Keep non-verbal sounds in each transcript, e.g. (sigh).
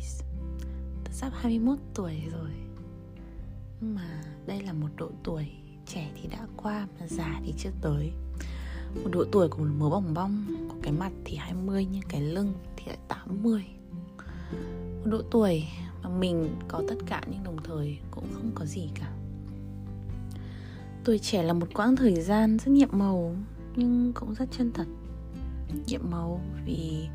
20 Tớ sắp 21 tuổi rồi. Nhưng mà đây là một độ tuổi Trẻ thì đã qua mà già thì chưa tới. Một độ tuổi của một mớ bong bong Có cái mặt thì 20 nhưng cái lưng thì lại 80 Một độ tuổi mà mình có tất cả nhưng đồng thời cũng không có gì cả. Tuổi trẻ là một quãng thời gian rất nhiệm màu, Nhưng cũng rất chân thật. Nhiệm màu vì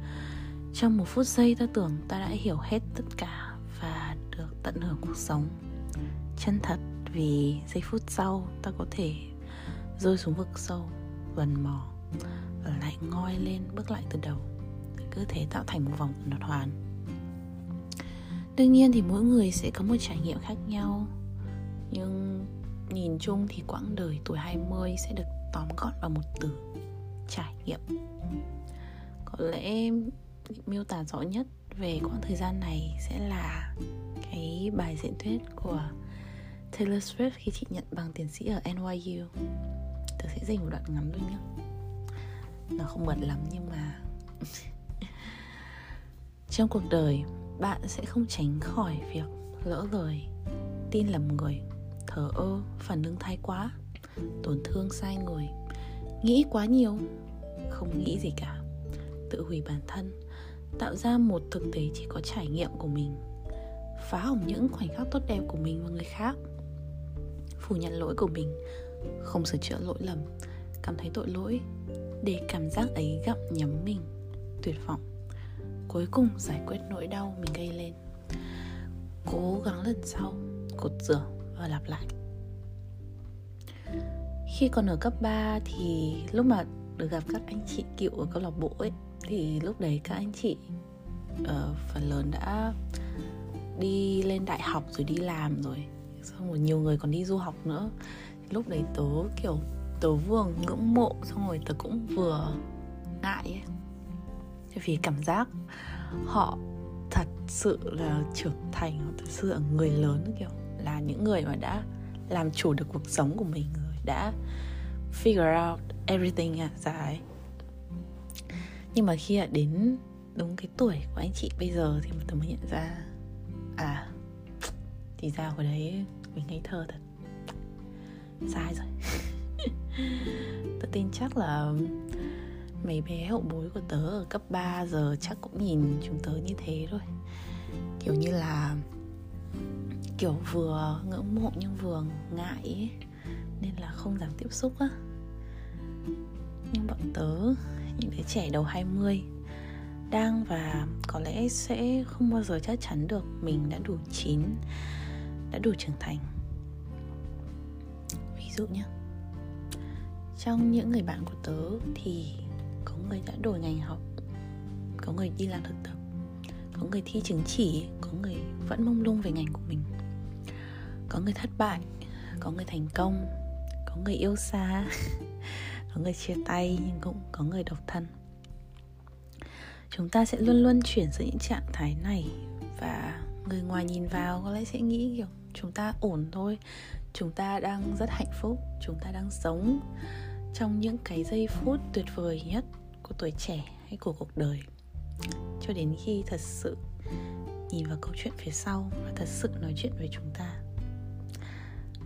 trong một phút giây ta tưởng ta đã hiểu hết tất cả Và được tận hưởng cuộc sống. Chân thật vì giây phút sau ta có thể rơi xuống vực sâu, Vần mò Và lại ngoi lên bước lại từ đầu. Cứ thế tạo thành một vòng tuần hoàn. Đương nhiên thì mỗi người sẽ có một trải nghiệm khác nhau, Nhưng nhìn chung thì quãng đời tuổi 20 sẽ được tóm gọn vào một từ, trải nghiệm. Có lẽ miêu tả rõ nhất về quãng thời gian này sẽ là cái bài diễn thuyết của Taylor Swift khi chị nhận bằng tiến sĩ ở NYU Tớ sẽ dành một đoạn ngắn thôi nhé Nó không bật lắm nhưng mà (laughs) Trong cuộc đời, bạn sẽ không tránh khỏi việc lỡ lời, tin lầm người, thờ ơ, phản ứng thái quá, tổn thương sai người. Nghĩ quá nhiều, không nghĩ gì cả. Tự hủy bản thân tạo ra một thực tế chỉ có trải nghiệm của mình, phá hỏng những khoảnh khắc tốt đẹp của mình và người khác. Phủ nhận lỗi của mình, không sửa chữa lỗi lầm, cảm thấy tội lỗi, để cảm giác ấy gặm nhấm mình, tuyệt vọng. Cuối cùng giải quyết nỗi đau mình gây lên. Cố gắng lần sau, cột rửa và lặp lại. Khi còn ở cấp 3 thì lúc mà được gặp các anh chị cựu ở câu lạc bộ ấy thì lúc đấy các anh chị uh, phần lớn đã đi lên đại học rồi đi làm rồi xong rồi nhiều người còn đi du học nữa. Lúc đấy tớ kiểu tớ vừa ngưỡng mộ xong rồi tớ cũng vừa ngại ấy. Vì cảm giác họ thật sự là trưởng thành họ thật sự là người lớn kiểu là những người mà đã làm chủ được cuộc sống của mình rồi đã figure out everything à ra ấy. Nhưng mà khi đến đúng cái tuổi của anh chị bây giờ thì tôi mới nhận ra à thì ra hồi đấy mình ngây thơ thật. Sai rồi. (laughs) Tôi tin chắc là mấy bé hậu bối của tớ ở cấp 3 giờ chắc cũng nhìn chúng tớ như thế thôi. Kiểu như là, kiểu vừa ngưỡng mộ nhưng vừa ngại ấy nên là không dám tiếp xúc á. Nhưng bọn tớ, những đứa trẻ đầu 20 đang và có lẽ sẽ không bao giờ chắc chắn được mình đã đủ chín, đã đủ trưởng thành. Ví dụ nhé trong những người bạn của tớ thì có người đã đổi ngành học, có người đi làm thực tập, có người thi chứng chỉ, có người vẫn mông lung về ngành của mình, có người thất bại, có người thành công có người yêu xa, có người chia tay nhưng cũng có người độc thân. Chúng ta sẽ luôn luôn chuyển giữa những trạng thái này và người ngoài nhìn vào có lẽ sẽ nghĩ kiểu chúng ta ổn thôi, chúng ta đang rất hạnh phúc, chúng ta đang sống trong những cái giây phút tuyệt vời nhất của tuổi trẻ hay của cuộc đời. Cho đến khi thật sự nhìn vào câu chuyện phía sau và thật sự nói chuyện với chúng ta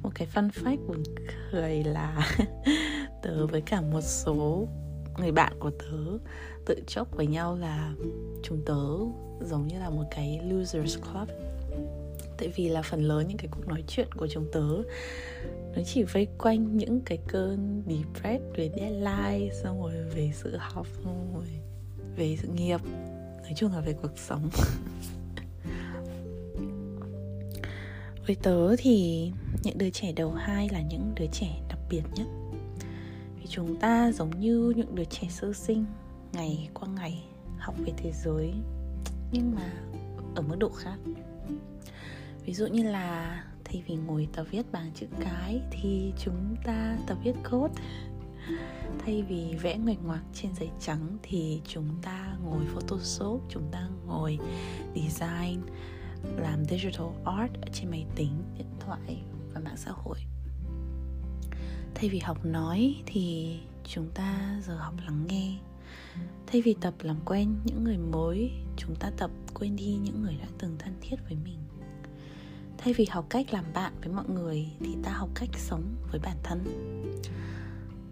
một cái fun fact buồn cười là (laughs) tớ với cả một số người bạn của tớ tự chốc với nhau là chúng tớ giống như là một cái losers club. Tại vì là phần lớn những cái cuộc nói chuyện của chúng tớ, nó chỉ vây quanh những cái cơn depressed về deadline, xong rồi về sự học, xong rồi về sự nghiệp. Nói chung là về cuộc sống. (laughs) với tớ thì những đứa trẻ đầu hai là những đứa trẻ đặc biệt nhất. Vì chúng ta giống như những đứa trẻ sơ sinh, ngày qua ngày học về thế giới, nhưng mà ở mức độ khác. Ví dụ như là thay vì ngồi tập viết bằng chữ cái thì chúng ta tập viết code. Thay vì vẽ nguệch ngoạc trên giấy trắng thì chúng ta ngồi photoshop, chúng ta ngồi design làm digital art ở trên máy tính, điện thoại và mạng xã hội. Thay vì học nói thì chúng ta giờ học lắng nghe. Thay vì tập làm quen những người mới, chúng ta tập quên đi những người đã từng thân thiết với mình. Thay vì học cách làm bạn với mọi người thì ta học cách sống với bản thân.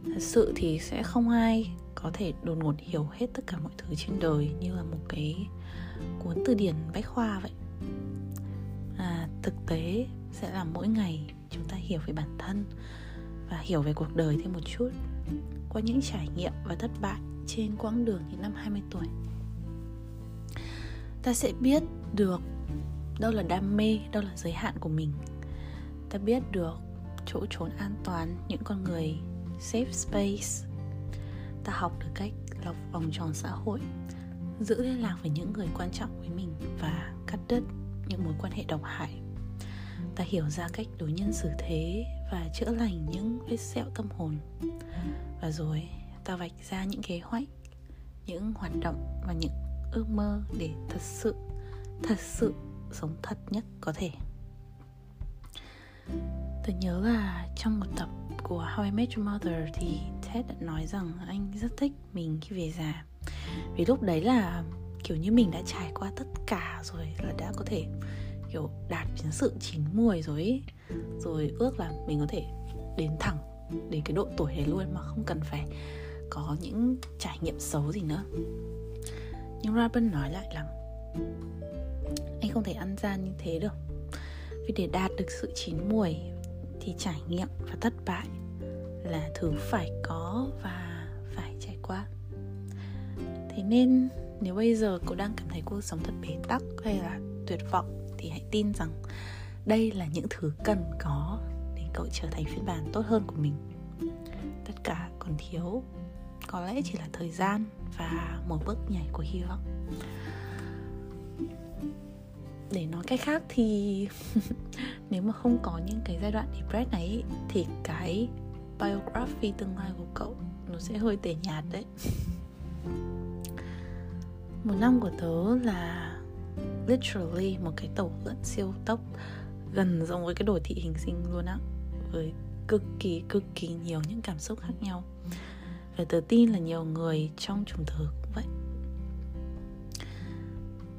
Thật sự thì sẽ không ai có thể đột ngột hiểu hết tất cả mọi thứ trên đời như là một cái cuốn từ điển bách khoa vậy thực tế sẽ là mỗi ngày chúng ta hiểu về bản thân và hiểu về cuộc đời thêm một chút qua những trải nghiệm và thất bại trên quãng đường những năm 20 tuổi. Ta sẽ biết được đâu là đam mê, đâu là giới hạn của mình. Ta biết được chỗ trốn an toàn, những con người safe space. Ta học được cách lọc vòng tròn xã hội, giữ liên lạc với những người quan trọng với mình và cắt đứt những mối quan hệ độc hại ta hiểu ra cách đối nhân xử thế và chữa lành những vết sẹo tâm hồn. Và rồi, ta vạch ra những kế hoạch, những hoạt động và những ước mơ để thật sự thật sự sống thật nhất có thể. Tôi nhớ là trong một tập của How I Met Your Mother thì Ted đã nói rằng anh rất thích mình khi về già. Vì lúc đấy là kiểu như mình đã trải qua tất cả rồi là đã có thể kiểu đạt đến sự chín muồi rồi ấy. rồi ước là mình có thể đến thẳng đến cái độ tuổi đấy luôn mà không cần phải có những trải nghiệm xấu gì nữa. Nhưng Robin nói lại rằng anh không thể ăn gian như thế được. Vì để đạt được sự chín muồi thì trải nghiệm và thất bại là thứ phải có và phải trải qua. Thế nên nếu bây giờ cô đang cảm thấy cuộc sống thật bế tắc hay là tuyệt vọng thì hãy tin rằng đây là những thứ cần có để cậu trở thành phiên bản tốt hơn của mình. Tất cả còn thiếu, có lẽ chỉ là thời gian và một bước nhảy của hy vọng. Để nói cách khác thì (laughs) nếu mà không có những cái giai đoạn depress này thì cái biography tương lai của cậu nó sẽ hơi tẻ nhạt đấy. (laughs) Một năm của tớ là literally một cái tàu lượn siêu tốc, gần giống với cái đồ thị hình sinh luôn á, với cực kỳ cực kỳ nhiều những cảm xúc khác nhau. Và tớ tin là nhiều người trong chúng tớ cũng vậy.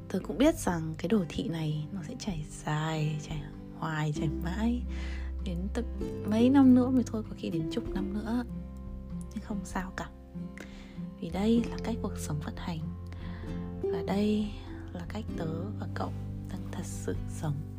Tớ cũng biết rằng cái đồ thị này nó sẽ chảy dài chảy hoài chảy mãi, đến tận mấy năm nữa mới thôi, có khi đến chục năm nữa. Nhưng không sao cả. Vì đây là cách cuộc sống vận hành. Và đây là cách tớ và cậu đang thật sự sống.